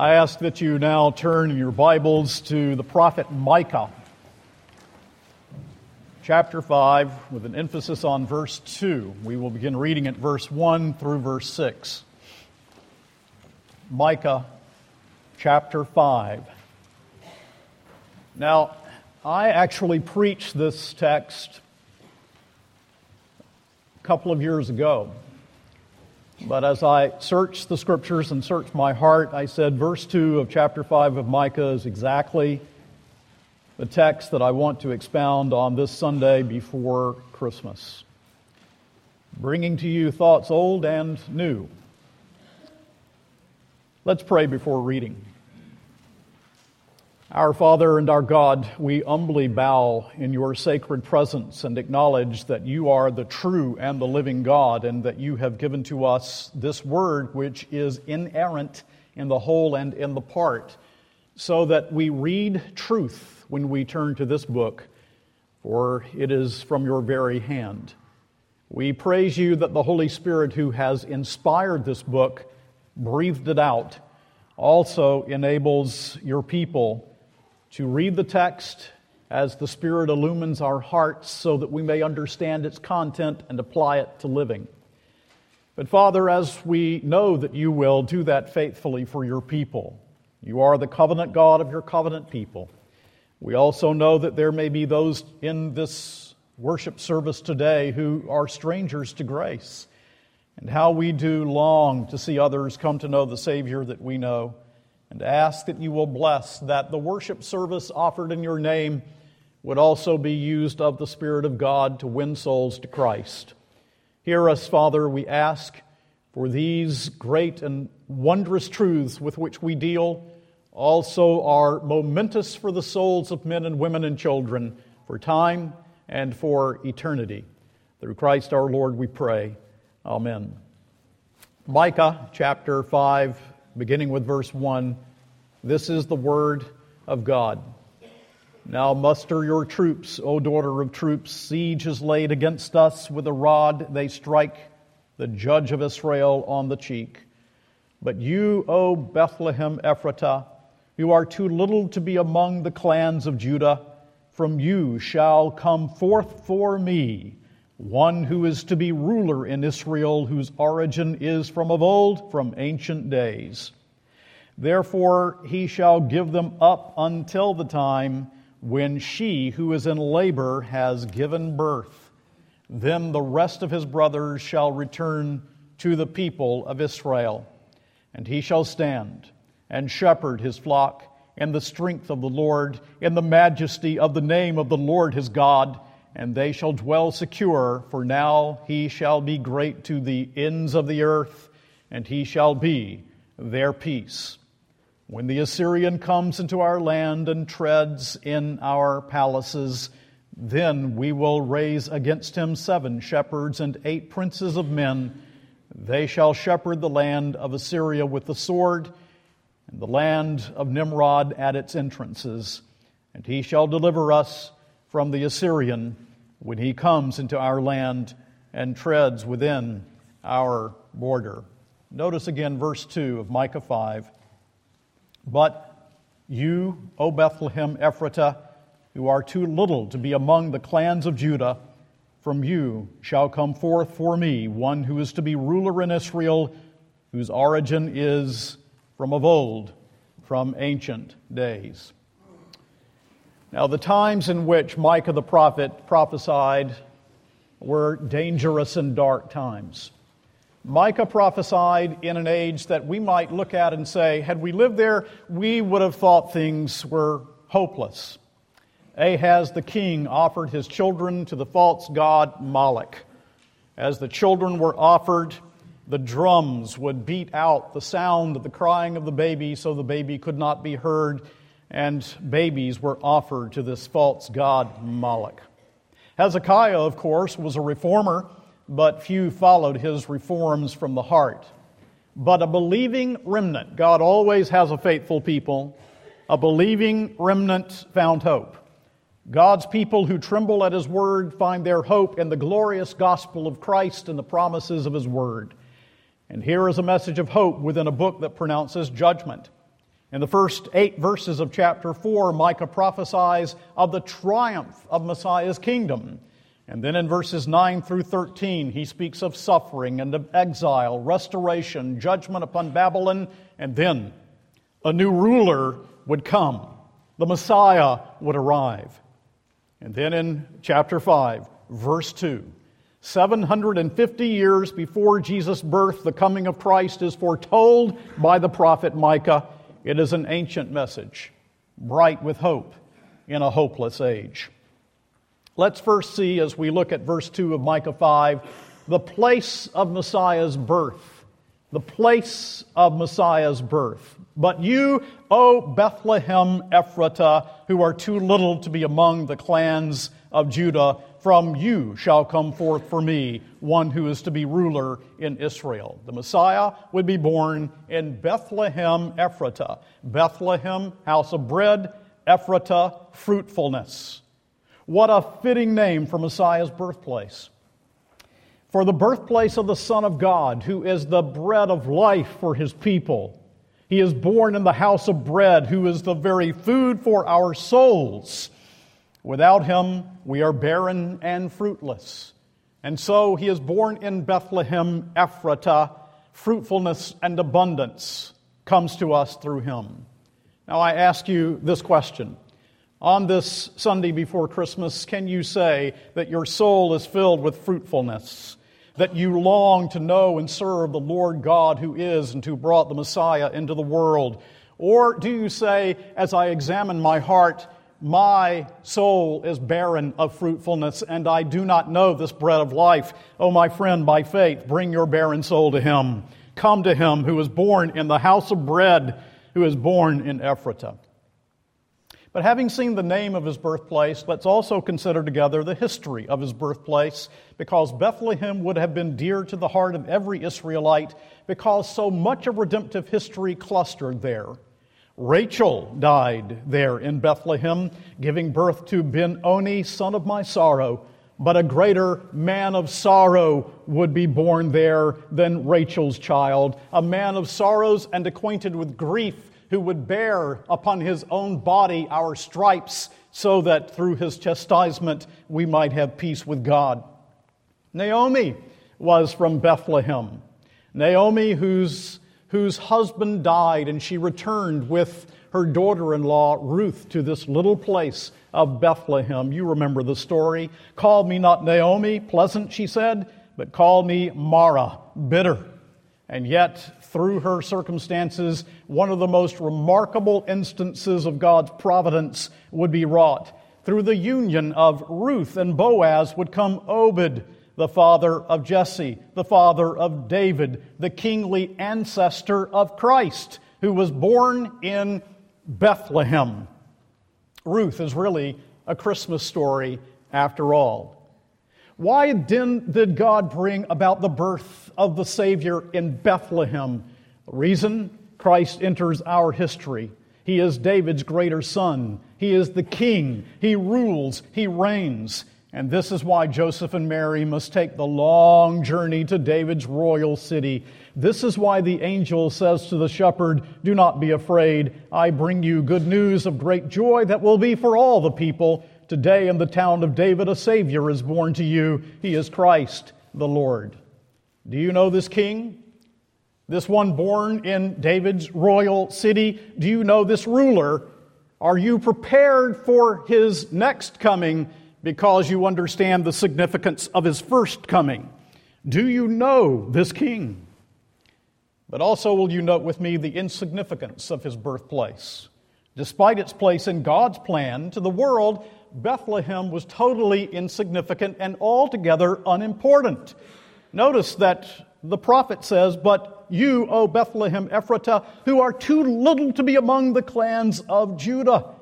I ask that you now turn your Bibles to the prophet Micah, chapter 5, with an emphasis on verse 2. We will begin reading at verse 1 through verse 6. Micah, chapter 5. Now, I actually preached this text a couple of years ago. But as I searched the scriptures and searched my heart, I said verse 2 of chapter 5 of Micah is exactly the text that I want to expound on this Sunday before Christmas, bringing to you thoughts old and new. Let's pray before reading. Our Father and our God, we humbly bow in your sacred presence and acknowledge that you are the true and the living God, and that you have given to us this word which is inerrant in the whole and in the part, so that we read truth when we turn to this book, for it is from your very hand. We praise you that the Holy Spirit, who has inspired this book, breathed it out, also enables your people to read the text as the Spirit illumines our hearts so that we may understand its content and apply it to living. But Father, as we know that you will do that faithfully for your people, you are the covenant God of your covenant people. We also know that there may be those in this worship service today who are strangers to grace, and how we do long to see others come to know the Savior that we know and ask that you will bless that the worship service offered in your name would also be used of the Spirit of God to win souls to Christ. Hear us, Father, we ask for these great and wondrous truths with which we deal also are momentous for the souls of men and women and children for time and for eternity. Through Christ our Lord we pray. Amen. Micah chapter 5 beginning with verse 1. This is the word of God. Now muster your troops, O daughter of troops. Siege is laid against us. With a rod they strike the judge of Israel on the cheek. But you, O Bethlehem Ephratah, you are too little to be among the clans of Judah. From you shall come forth for me one who is to be ruler in Israel, whose origin is from of old, from ancient days. Therefore, he shall give them up until the time when she who is in labor has given birth. Then the rest of his brothers shall return to the people of Israel. And he shall stand and shepherd his flock in the strength of the Lord, in the majesty of the name of the Lord his God and they shall dwell secure, for now he shall be great to the ends of the earth, and he shall be their peace. When the Assyrian comes into our land and treads in our palaces, then we will raise against him seven shepherds and eight princes of men. They shall shepherd the land of Assyria with the sword, and the land of Nimrod at its entrances. And he shall deliver us from the Assyrian when he comes into our land and treads within our border. Notice again verse 2 of Micah 5. But you, O Bethlehem Ephratah, who are too little to be among the clans of Judah, from you shall come forth for me one who is to be ruler in Israel, whose origin is from of old, from ancient days. Now, the times in which Micah the prophet prophesied were dangerous and dark times. Micah prophesied in an age that we might look at and say, had we lived there, we would have thought things were hopeless. Ahaz the king offered his children to the false god Moloch. As the children were offered, the drums would beat out the sound of the crying of the baby so the baby could not be heard and babies were offered to this false god Moloch. Hezekiah, of course, was a reformer, but few followed his reforms from the heart. But a believing remnant, God always has a faithful people, a believing remnant found hope. God's people who tremble at His word find their hope in the glorious gospel of Christ and the promises of His word. And here is a message of hope within a book that pronounces judgment. In the first eight verses of chapter 4, Micah prophesies of the triumph of Messiah's kingdom. And then in verses 9 through 13, he speaks of suffering and of exile, restoration, judgment upon Babylon, and then a new ruler would come. The Messiah would arrive. And then in chapter 5, verse 2, 750 years before Jesus' birth, the coming of Christ is foretold by the prophet Micah. It is an ancient message, bright with hope in a hopeless age. Let's first see, as we look at verse 2 of Micah 5, the place of Messiah's birth. The place of Messiah's birth. But you, O Bethlehem Ephratah, who are too little to be among the clans of Judah, from you shall come forth for me one who is to be ruler in Israel. The Messiah would be born in Bethlehem Ephratah. Bethlehem, house of bread, Ephratah, fruitfulness. What a fitting name for Messiah's birthplace. For the birthplace of the Son of God, who is the bread of life for his people. He is born in the house of bread, who is the very food for our souls. Without him, we are barren and fruitless. And so he is born in Bethlehem, Ephratah. Fruitfulness and abundance comes to us through him. Now I ask you this question. On this Sunday before Christmas, can you say that your soul is filled with fruitfulness? That you long to know and serve the Lord God who is and who brought the Messiah into the world? Or do you say, as I examine my heart, my soul is barren of fruitfulness, and I do not know this bread of life. Oh, my friend, by faith, bring your barren soul to him. Come to him who was born in the house of bread, who is born in Ephratah. But having seen the name of his birthplace, let's also consider together the history of his birthplace, because Bethlehem would have been dear to the heart of every Israelite, because so much of redemptive history clustered there. Rachel died there in Bethlehem, giving birth to Ben-Oni, son of my sorrow. But a greater man of sorrow would be born there than Rachel's child, a man of sorrows and acquainted with grief, who would bear upon his own body our stripes, so that through his chastisement we might have peace with God. Naomi was from Bethlehem. Naomi, whose whose husband died, and she returned with her daughter in law, Ruth, to this little place of Bethlehem. You remember the story. Call me not Naomi, pleasant, she said, but call me Mara, bitter. And yet, through her circumstances, one of the most remarkable instances of God's providence would be wrought. Through the union of Ruth and Boaz would come Obed the father of Jesse, the father of David, the kingly ancestor of Christ, who was born in Bethlehem. Ruth is really a Christmas story after all. Why did God bring about the birth of the Savior in Bethlehem? The reason Christ enters our history. He is David's greater son. He is the king. He rules. He reigns. And this is why Joseph and Mary must take the long journey to David's royal city. This is why the angel says to the shepherd, Do not be afraid. I bring you good news of great joy that will be for all the people. Today in the town of David, a Savior is born to you. He is Christ the Lord. Do you know this king? This one born in David's royal city? Do you know this ruler? Are you prepared for his next coming? Because you understand the significance of his first coming. Do you know this king? But also, will you note with me the insignificance of his birthplace? Despite its place in God's plan to the world, Bethlehem was totally insignificant and altogether unimportant. Notice that the prophet says, But you, O Bethlehem Ephratah, who are too little to be among the clans of Judah.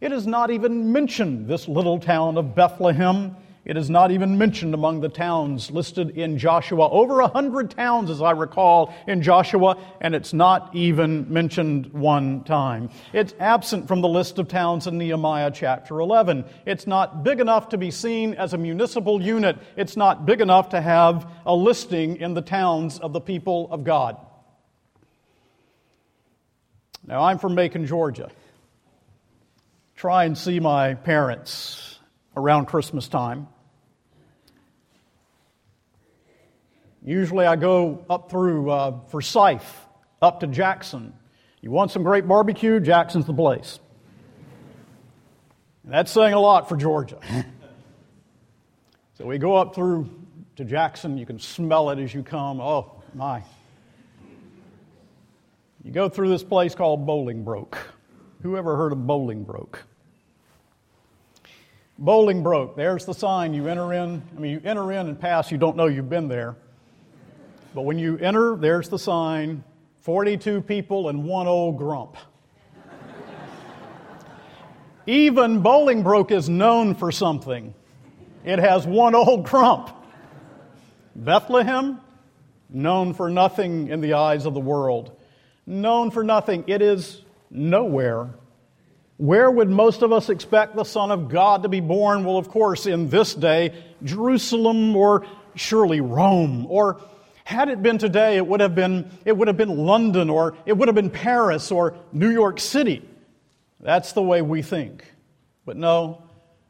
It is not even mentioned, this little town of Bethlehem. It is not even mentioned among the towns listed in Joshua. Over a hundred towns, as I recall, in Joshua, and it's not even mentioned one time. It's absent from the list of towns in Nehemiah chapter 11. It's not big enough to be seen as a municipal unit. It's not big enough to have a listing in the towns of the people of God. Now, I'm from Macon, Georgia. Try and see my parents around Christmas time. Usually I go up through uh, Forsyth, up to Jackson. You want some great barbecue? Jackson's the place. And that's saying a lot for Georgia. so we go up through to Jackson. You can smell it as you come. Oh, my. You go through this place called Bolingbroke. Who ever heard of Bolingbroke? Bolingbroke, there's the sign. You enter in. I mean, you enter in and pass, you don't know you've been there. But when you enter, there's the sign 42 people and one old grump. Even Bolingbroke is known for something. It has one old grump. Bethlehem, known for nothing in the eyes of the world. Known for nothing. It is nowhere. Where would most of us expect the Son of God to be born? Well, of course, in this day, Jerusalem or surely Rome or had it been today, it would have been, it would have been London or it would have been Paris or New York City. That's the way we think. But no,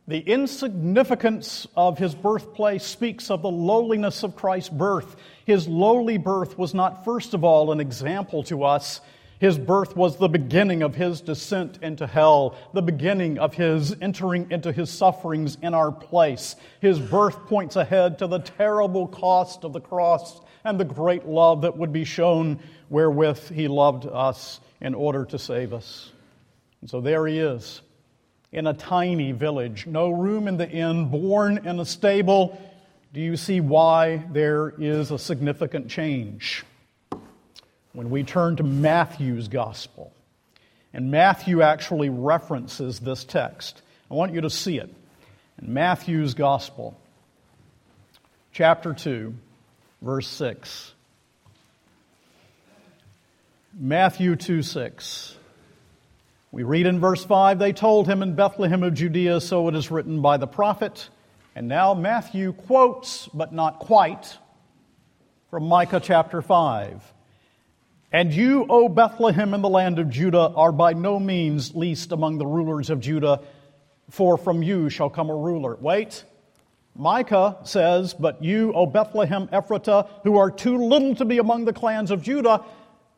the insignificance of his birthplace speaks of the lowliness of Christ's birth. His lowly birth was not, first of all, an example to us. His birth was the beginning of his descent into hell, the beginning of his entering into his sufferings in our place. His birth points ahead to the terrible cost of the cross and the great love that would be shown wherewith he loved us in order to save us. And so there he is in a tiny village, no room in the inn, born in a stable. Do you see why there is a significant change? When we turn to Matthew's gospel, and Matthew actually references this text, I want you to see it. In Matthew's gospel, chapter 2, verse 6. Matthew 2 6. We read in verse 5 they told him in Bethlehem of Judea, so it is written by the prophet. And now Matthew quotes, but not quite, from Micah chapter 5. And you, O Bethlehem in the land of Judah, are by no means least among the rulers of Judah, for from you shall come a ruler. Wait. Micah says, But you, O Bethlehem Ephratah, who are too little to be among the clans of Judah,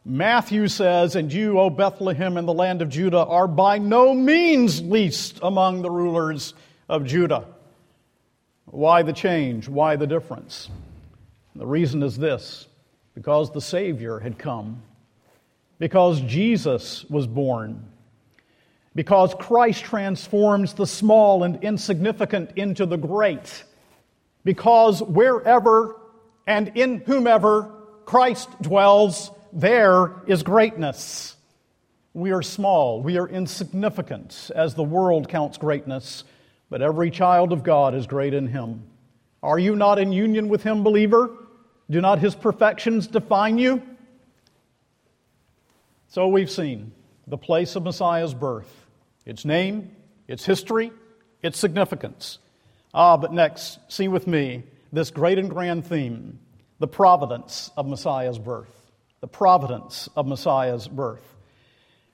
Matthew says, And you, O Bethlehem in the land of Judah, are by no means least among the rulers of Judah. Why the change? Why the difference? The reason is this because the Savior had come, because Jesus was born because Christ transforms the small and insignificant into the great. Because wherever and in whomever Christ dwells, there is greatness. We are small, we are insignificant as the world counts greatness, but every child of God is great in Him. Are you not in union with Him, believer? Do not His perfections define you? So we've seen the place of Messiah's birth its name, its history, its significance. Ah, but next, see with me this great and grand theme the providence of Messiah's birth. The providence of Messiah's birth.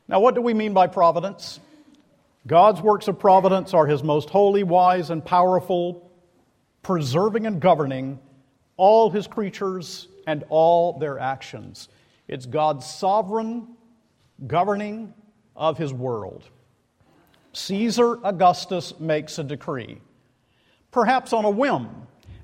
Now, what do we mean by providence? God's works of providence are His most holy, wise, and powerful, preserving and governing all His creatures and all their actions. It's God's sovereign governing of His world. Caesar Augustus makes a decree, perhaps on a whim,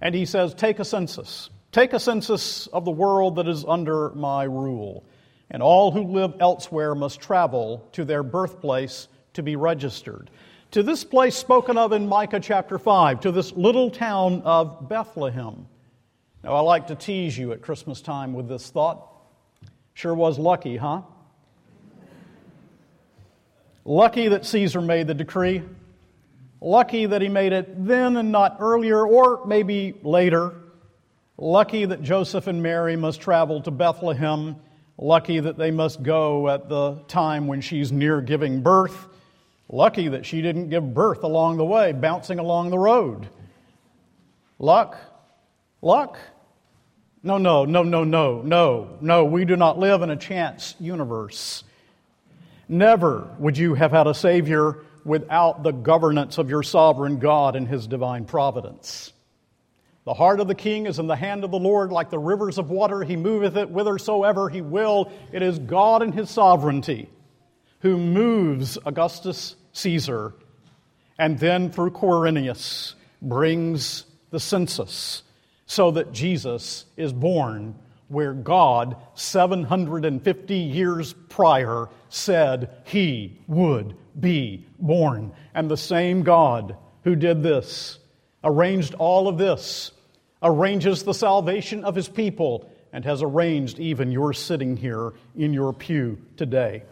and he says, Take a census. Take a census of the world that is under my rule. And all who live elsewhere must travel to their birthplace to be registered. To this place spoken of in Micah chapter 5, to this little town of Bethlehem. Now, I like to tease you at Christmas time with this thought. Sure was lucky, huh? Lucky that Caesar made the decree. Lucky that he made it then and not earlier, or maybe later. Lucky that Joseph and Mary must travel to Bethlehem. Lucky that they must go at the time when she's near giving birth. Lucky that she didn't give birth along the way, bouncing along the road. Luck? Luck? No, no, no, no, no, no, no. We do not live in a chance universe. Never would you have had a Savior without the governance of your sovereign God and His divine providence. The heart of the king is in the hand of the Lord, like the rivers of water. He moveth it whithersoever he will. It is God in his sovereignty who moves Augustus Caesar and then through Quirinius brings the census so that Jesus is born where God, 750 years prior, said he would be born. And the same God who did this, arranged all of this, arranges the salvation of his people, and has arranged even your sitting here in your pew today.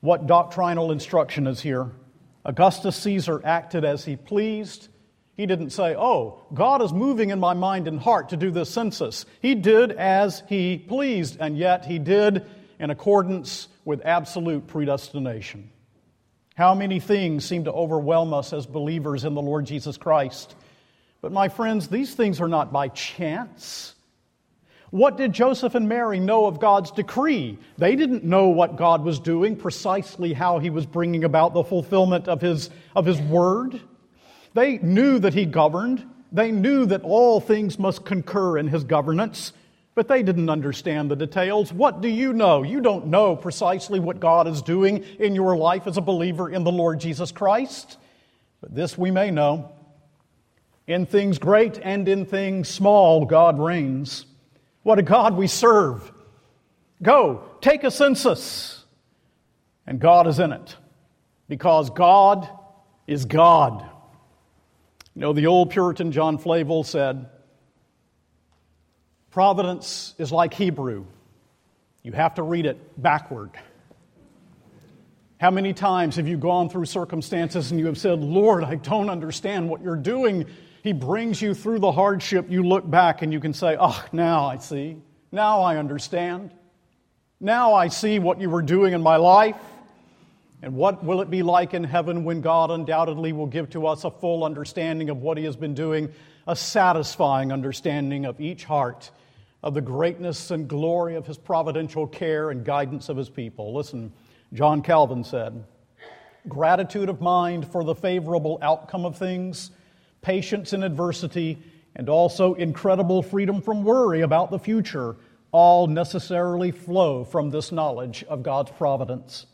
What doctrinal instruction is here? Augustus Caesar acted as he pleased. He didn't say, Oh, God is moving in my mind and heart to do this census. He did as he pleased, and yet he did in accordance with absolute predestination. How many things seem to overwhelm us as believers in the Lord Jesus Christ? But, my friends, these things are not by chance. What did Joseph and Mary know of God's decree? They didn't know what God was doing, precisely how he was bringing about the fulfillment of his, of his word. They knew that he governed. They knew that all things must concur in his governance but they didn't understand the details. What do you know? You don't know precisely what God is doing in your life as a believer in the Lord Jesus Christ. But this we may know. In things great and in things small, God reigns. What a God we serve. Go, take a census. And God is in it. Because God is God. You know, the old Puritan John Flavel said, Providence is like Hebrew. You have to read it backward. How many times have you gone through circumstances and you have said, Lord, I don't understand what you're doing? He brings you through the hardship. You look back and you can say, Oh, now I see. Now I understand. Now I see what you were doing in my life. And what will it be like in heaven when God undoubtedly will give to us a full understanding of what He has been doing, a satisfying understanding of each heart of the greatness and glory of his providential care and guidance of his people. Listen, John Calvin said, Gratitude of mind for the favorable outcome of things, patience in adversity, and also incredible freedom from worry about the future all necessarily flow from this knowledge of God's providence.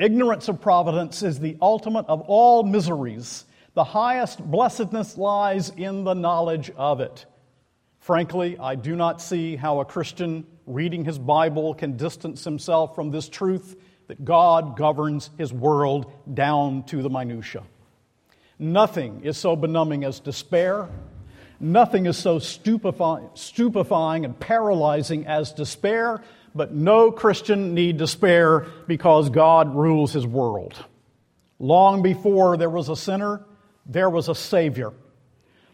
Ignorance of providence is the ultimate of all miseries. The highest blessedness lies in the knowledge of it. Frankly, I do not see how a Christian reading his Bible can distance himself from this truth that God governs his world down to the minutiae. Nothing is so benumbing as despair. Nothing is so stupefying, stupefying and paralyzing as despair, but no Christian need despair because God rules his world. Long before there was a sinner, there was a Savior.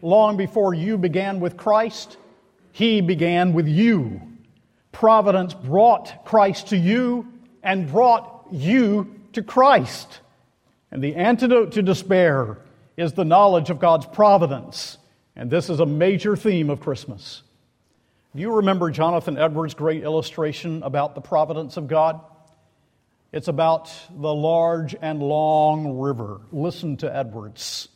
Long before you began with Christ, He began with you. Providence brought Christ to you and brought you to Christ. And the antidote to despair is the knowledge of God's providence. And this is a major theme of Christmas. Do you remember Jonathan Edwards' great illustration about the providence of God? It's about the large and long river. Listen to Edwards.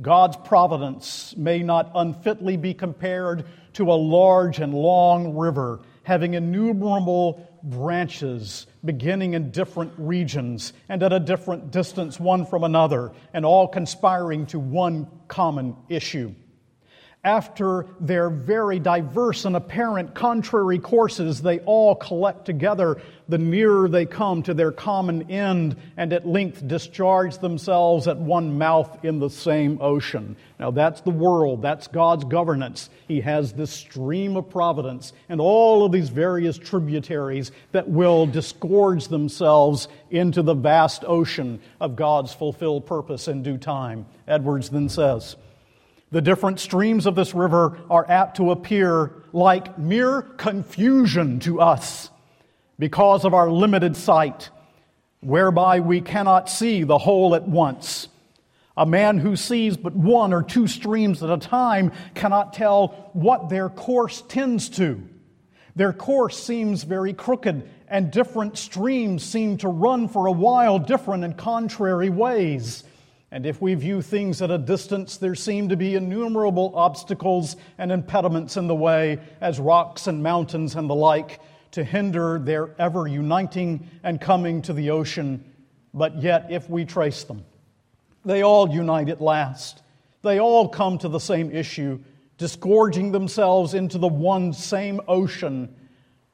God's providence may not unfitly be compared to a large and long river having innumerable branches beginning in different regions and at a different distance one from another, and all conspiring to one common issue after their very diverse and apparent contrary courses, they all collect together the nearer they come to their common end and at length discharge themselves at one mouth in the same ocean. Now, that's the world, that's God's governance. He has this stream of providence and all of these various tributaries that will disgorge themselves into the vast ocean of God's fulfilled purpose in due time. Edwards then says, the different streams of this river are apt to appear like mere confusion to us because of our limited sight, whereby we cannot see the whole at once. A man who sees but one or two streams at a time cannot tell what their course tends to. Their course seems very crooked and different streams seem to run for a while different and contrary ways. And if we view things at a distance, there seem to be innumerable obstacles and impediments in the way, as rocks and mountains and the like, to hinder their ever uniting and coming to the ocean. But yet, if we trace them, they all unite at last. They all come to the same issue, disgorging themselves into the one same ocean.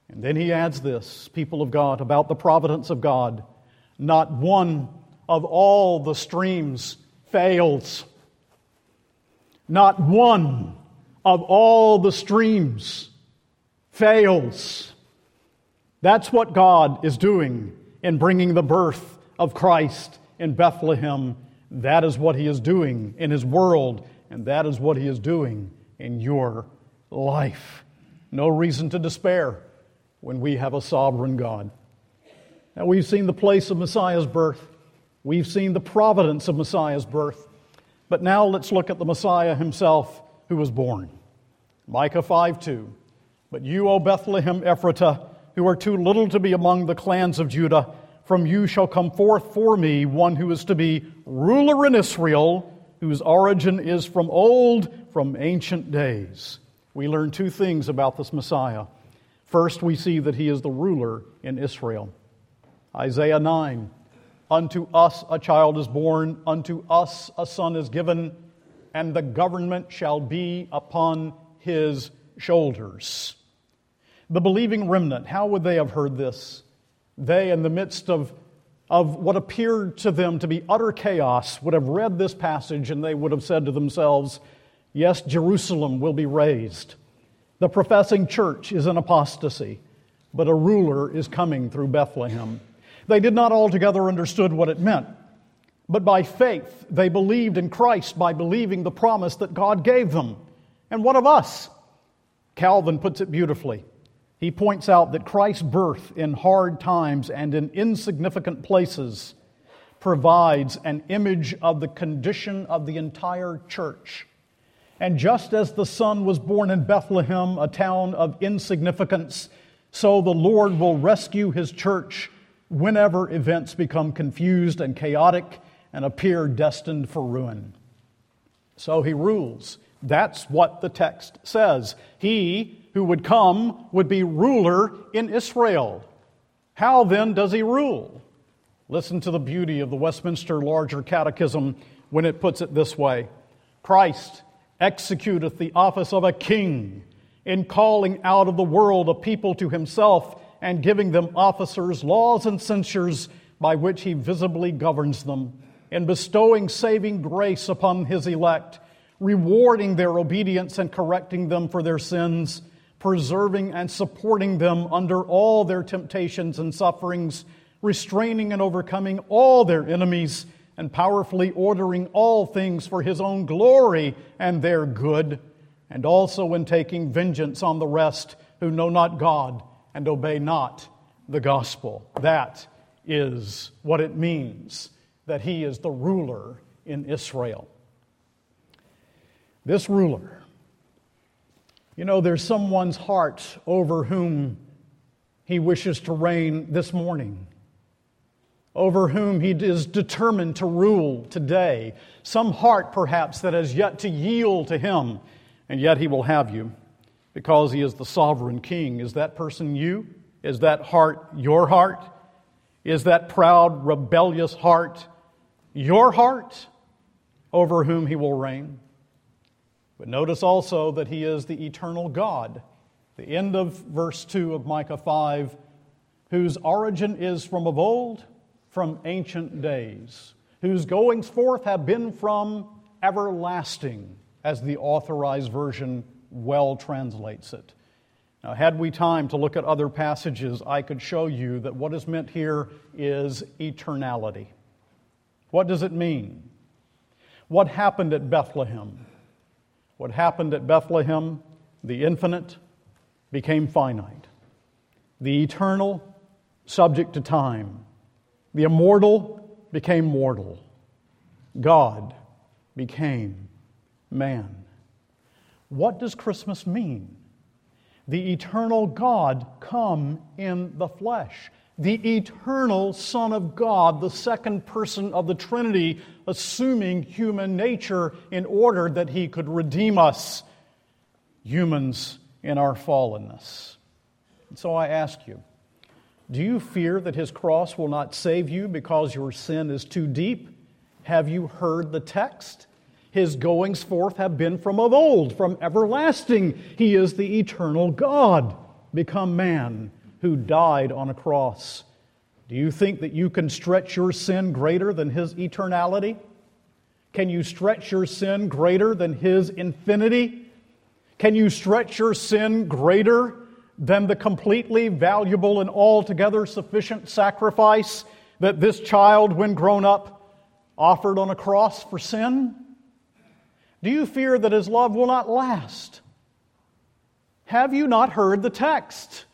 And then he adds this, people of God, about the providence of God. Not one of all the streams fails. Not one of all the streams fails. That's what God is doing in bringing the birth of Christ in Bethlehem. That is what He is doing in His world, and that is what He is doing in your life. No reason to despair when we have a sovereign God. Now, we've seen the place of Messiah's birth. We've seen the providence of Messiah's birth. But now let's look at the Messiah himself who was born. Micah 5 2. But you, O Bethlehem Ephratah, who are too little to be among the clans of Judah, from you shall come forth for me one who is to be ruler in Israel, whose origin is from old, from ancient days. We learn two things about this Messiah. First, we see that he is the ruler in Israel. Isaiah 9 Unto us a child is born, unto us a son is given, and the government shall be upon his shoulders. The believing remnant, how would they have heard this? They, in the midst of, of what appeared to them to be utter chaos, would have read this passage and they would have said to themselves, Yes, Jerusalem will be razed. The professing church is in apostasy, but a ruler is coming through Bethlehem. They did not altogether understood what it meant. But by faith, they believed in Christ by believing the promise that God gave them. And what of us? Calvin puts it beautifully. He points out that Christ's birth in hard times and in insignificant places provides an image of the condition of the entire church. And just as the Son was born in Bethlehem, a town of insignificance, so the Lord will rescue his church whenever events become confused and chaotic and appear destined for ruin. So he rules. That's what the text says. He who would come would be ruler in Israel. How then does he rule? Listen to the beauty of the Westminster Larger Catechism when it puts it this way Christ executeth the office of a king in calling out of the world a people to himself and giving them officers, laws, and censures by which he visibly governs them, in bestowing saving grace upon his elect, rewarding their obedience and correcting them for their sins, preserving and supporting them under all their temptations and sufferings, restraining and overcoming all their enemies, and powerfully ordering all things for his own glory and their good, and also in taking vengeance on the rest who know not God and obey not the gospel. That is what it means that he is the ruler in Israel. This ruler, you know, there's someone's heart over whom he wishes to reign this morning, over whom he is determined to rule today. Some heart, perhaps, that has yet to yield to him, and yet he will have you because he is the sovereign king. Is that person you? Is that heart your heart? Is that proud, rebellious heart your heart over whom he will reign? But notice also that he is the eternal God. The end of verse 2 of Micah 5, whose origin is from of old, from ancient days, whose goings forth have been from everlasting, as the authorized version well translates it. Now, had we time to look at other passages, I could show you that what is meant here is eternality. What does it mean? What happened at Bethlehem? What happened at Bethlehem, the infinite became finite, the eternal, subject to time, the immortal became mortal, God became man. What does Christmas mean? the eternal God come in the flesh. The eternal Son of God, the second person of the Trinity, assuming human nature in order that he could redeem us, humans in our fallenness. And so I ask you, do you fear that his cross will not save you because your sin is too deep? Have you heard the text? His goings forth have been from of old, from everlasting. He is the eternal God, become man, who died on a cross. Do you think that you can stretch your sin greater than his eternality? Can you stretch your sin greater than his infinity? Can you stretch your sin greater than the completely valuable and altogether sufficient sacrifice that this child, when grown up, offered on a cross for sin? Do you fear that his love will not last? Have you not heard the text?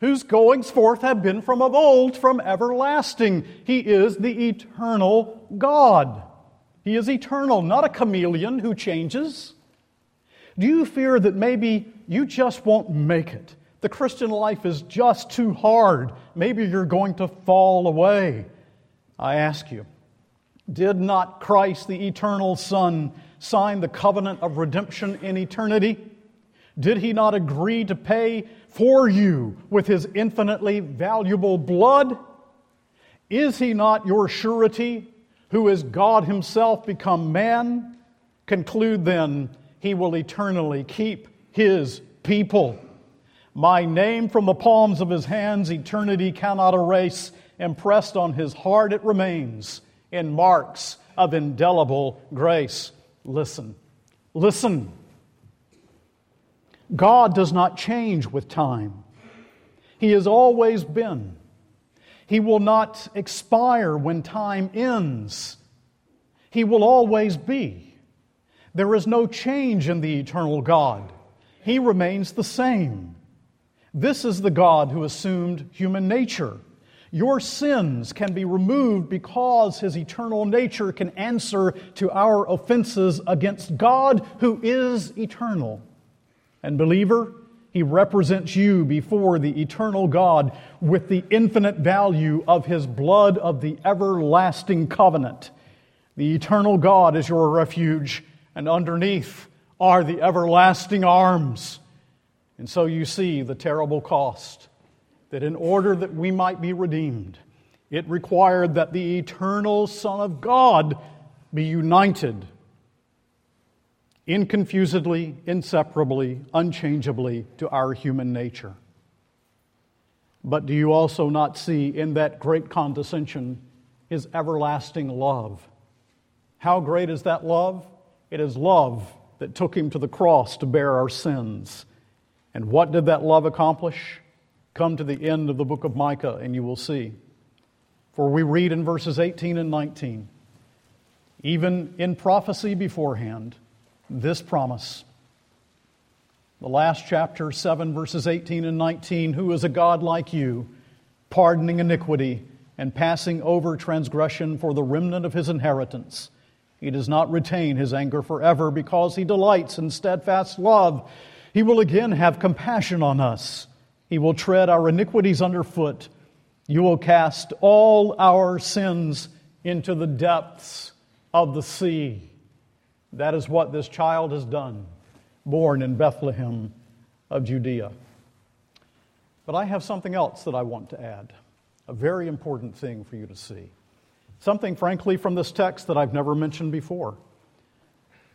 Whose goings forth have been from of old, from everlasting. He is the eternal God. He is eternal, not a chameleon who changes. Do you fear that maybe you just won't make it? The Christian life is just too hard. Maybe you're going to fall away. I ask you, did not Christ, the eternal Son, sign the covenant of redemption in eternity? Did he not agree to pay for you with his infinitely valuable blood? Is he not your surety, who is God himself become man? Conclude then he will eternally keep his people. My name from the palms of his hands, eternity cannot erase. Impressed on his heart, it remains in marks of indelible grace. Listen, listen. God does not change with time, He has always been. He will not expire when time ends. He will always be. There is no change in the eternal God. He remains the same. This is the God who assumed human nature. Your sins can be removed because his eternal nature can answer to our offenses against God who is eternal. And, believer, he represents you before the eternal God with the infinite value of his blood of the everlasting covenant. The eternal God is your refuge and underneath are the everlasting arms. And so you see the terrible cost that in order that we might be redeemed, it required that the eternal Son of God be united inconfusedly, inseparably, unchangeably to our human nature. But do you also not see in that great condescension his everlasting love? How great is that love? It is love that took him to the cross to bear our sins. And what did that love accomplish? Come to the end of the book of Micah and you will see. For we read in verses 18 and 19, even in prophecy beforehand, this promise. The last chapter, 7 verses 18 and 19 Who is a God like you, pardoning iniquity and passing over transgression for the remnant of his inheritance? He does not retain his anger forever because he delights in steadfast love. He will again have compassion on us. He will tread our iniquities underfoot. You will cast all our sins into the depths of the sea. That is what this child has done, born in Bethlehem of Judea. But I have something else that I want to add, a very important thing for you to see. Something, frankly, from this text that I've never mentioned before.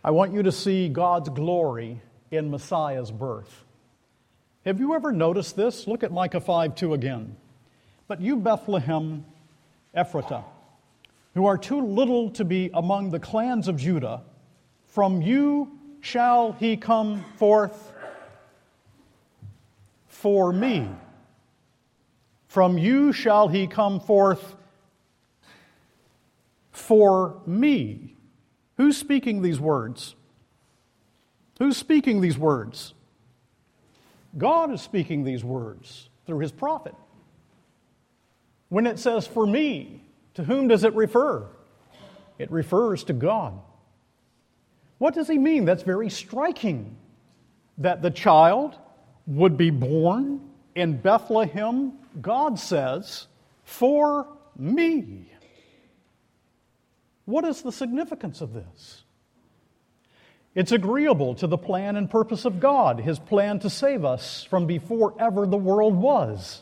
I want you to see God's glory in Messiah's birth. Have you ever noticed this? Look at Micah 5 2 again. But you, Bethlehem Ephratah, who are too little to be among the clans of Judah, from you shall he come forth for me. From you shall he come forth for me. Who's speaking these words? Who's speaking these words? God is speaking these words through his prophet. When it says for me, to whom does it refer? It refers to God. What does he mean? That's very striking. That the child would be born in Bethlehem, God says, for me. What is the significance of this? It's agreeable to the plan and purpose of God, His plan to save us from before ever the world was.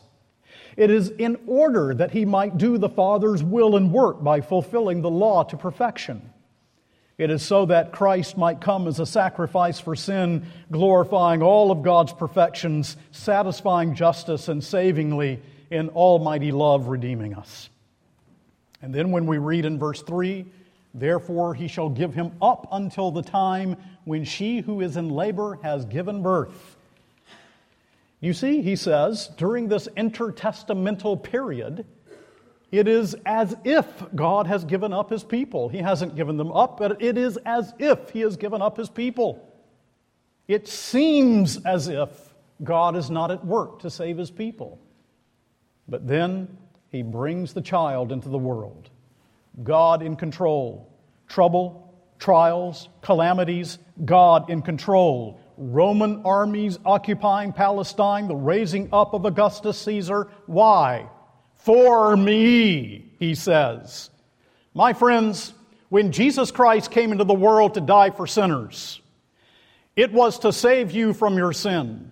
It is in order that He might do the Father's will and work by fulfilling the law to perfection. It is so that Christ might come as a sacrifice for sin, glorifying all of God's perfections, satisfying justice, and savingly in almighty love, redeeming us. And then when we read in verse 3, Therefore he shall give him up until the time when she who is in labor has given birth. You see, he says, during this intertestamental period, it is as if God has given up his people. He hasn't given them up, but it is as if he has given up his people. It seems as if God is not at work to save his people. But then he brings the child into the world. God in control. Trouble, trials, calamities, God in control. Roman armies occupying Palestine, the raising up of Augustus Caesar. Why? For me, he says. My friends, when Jesus Christ came into the world to die for sinners, it was to save you from your sin.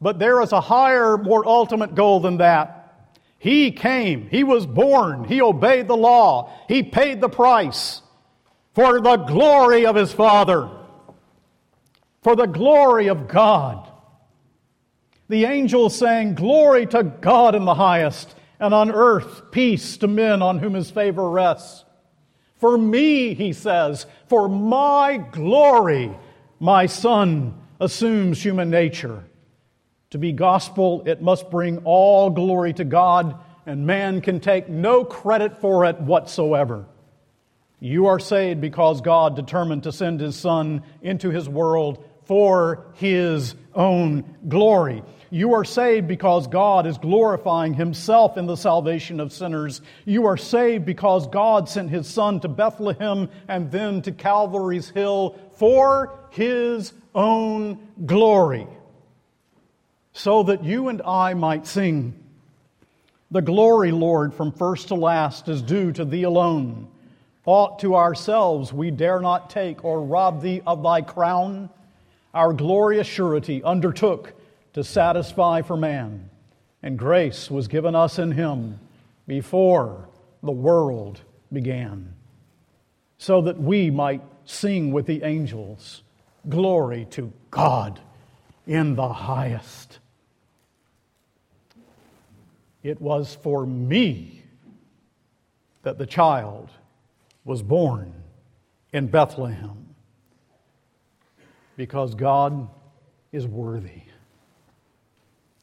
But there is a higher, more ultimate goal than that. He came, He was born, He obeyed the law, He paid the price for the glory of His Father, for the glory of God. The angels sang, Glory to God in the highest, and on earth peace to men on whom His favor rests. For me, he says, for my glory, my Son assumes human nature. To be gospel, it must bring all glory to God, and man can take no credit for it whatsoever. You are saved because God determined to send His Son into His world for His own glory. You are saved because God is glorifying Himself in the salvation of sinners. You are saved because God sent His Son to Bethlehem and then to Calvary's Hill for His own glory so that you and I might sing. The glory, Lord, from first to last is due to Thee alone. Aught to ourselves we dare not take or rob Thee of Thy crown. Our glorious surety undertook to satisfy for man, and grace was given us in Him before the world began, so that we might sing with the angels, Glory to God in the highest. It was for me that the child was born in Bethlehem because God is worthy.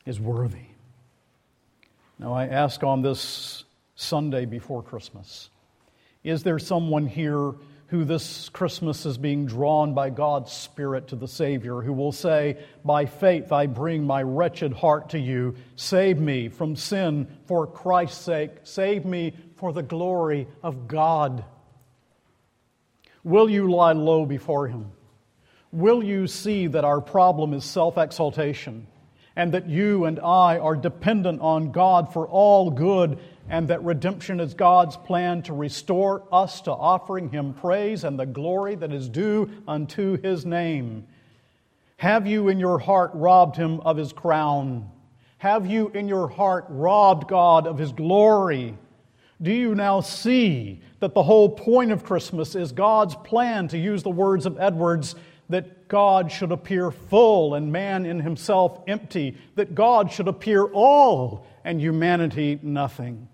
Is worthy. Now, I ask on this Sunday before Christmas is there someone here who this Christmas is being drawn by God's Spirit to the Savior, who will say, By faith I bring my wretched heart to you. Save me from sin for Christ's sake. Save me for the glory of God. Will you lie low before Him? Will you see that our problem is self exaltation and that you and I are dependent on God for all good and that redemption is God's plan to restore us to offering Him praise and the glory that is due unto His name. Have you in your heart robbed Him of His crown? Have you in your heart robbed God of His glory? Do you now see that the whole point of Christmas is God's plan, to use the words of Edwards, that God should appear full and man in himself empty, that God should appear all and humanity nothing?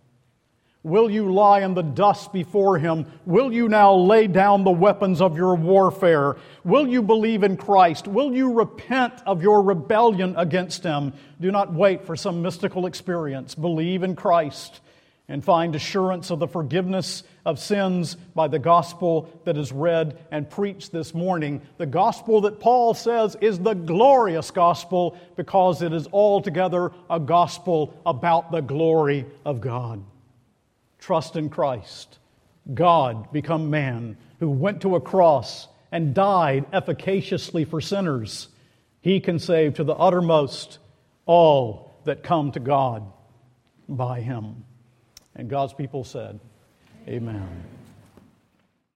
Will you lie in the dust before him? Will you now lay down the weapons of your warfare? Will you believe in Christ? Will you repent of your rebellion against him? Do not wait for some mystical experience. Believe in Christ and find assurance of the forgiveness of sins by the gospel that is read and preached this morning. The gospel that Paul says is the glorious gospel because it is altogether a gospel about the glory of God trust in Christ. God become man who went to a cross and died efficaciously for sinners. He can save to the uttermost all that come to God by Him. And God's people said, Amen.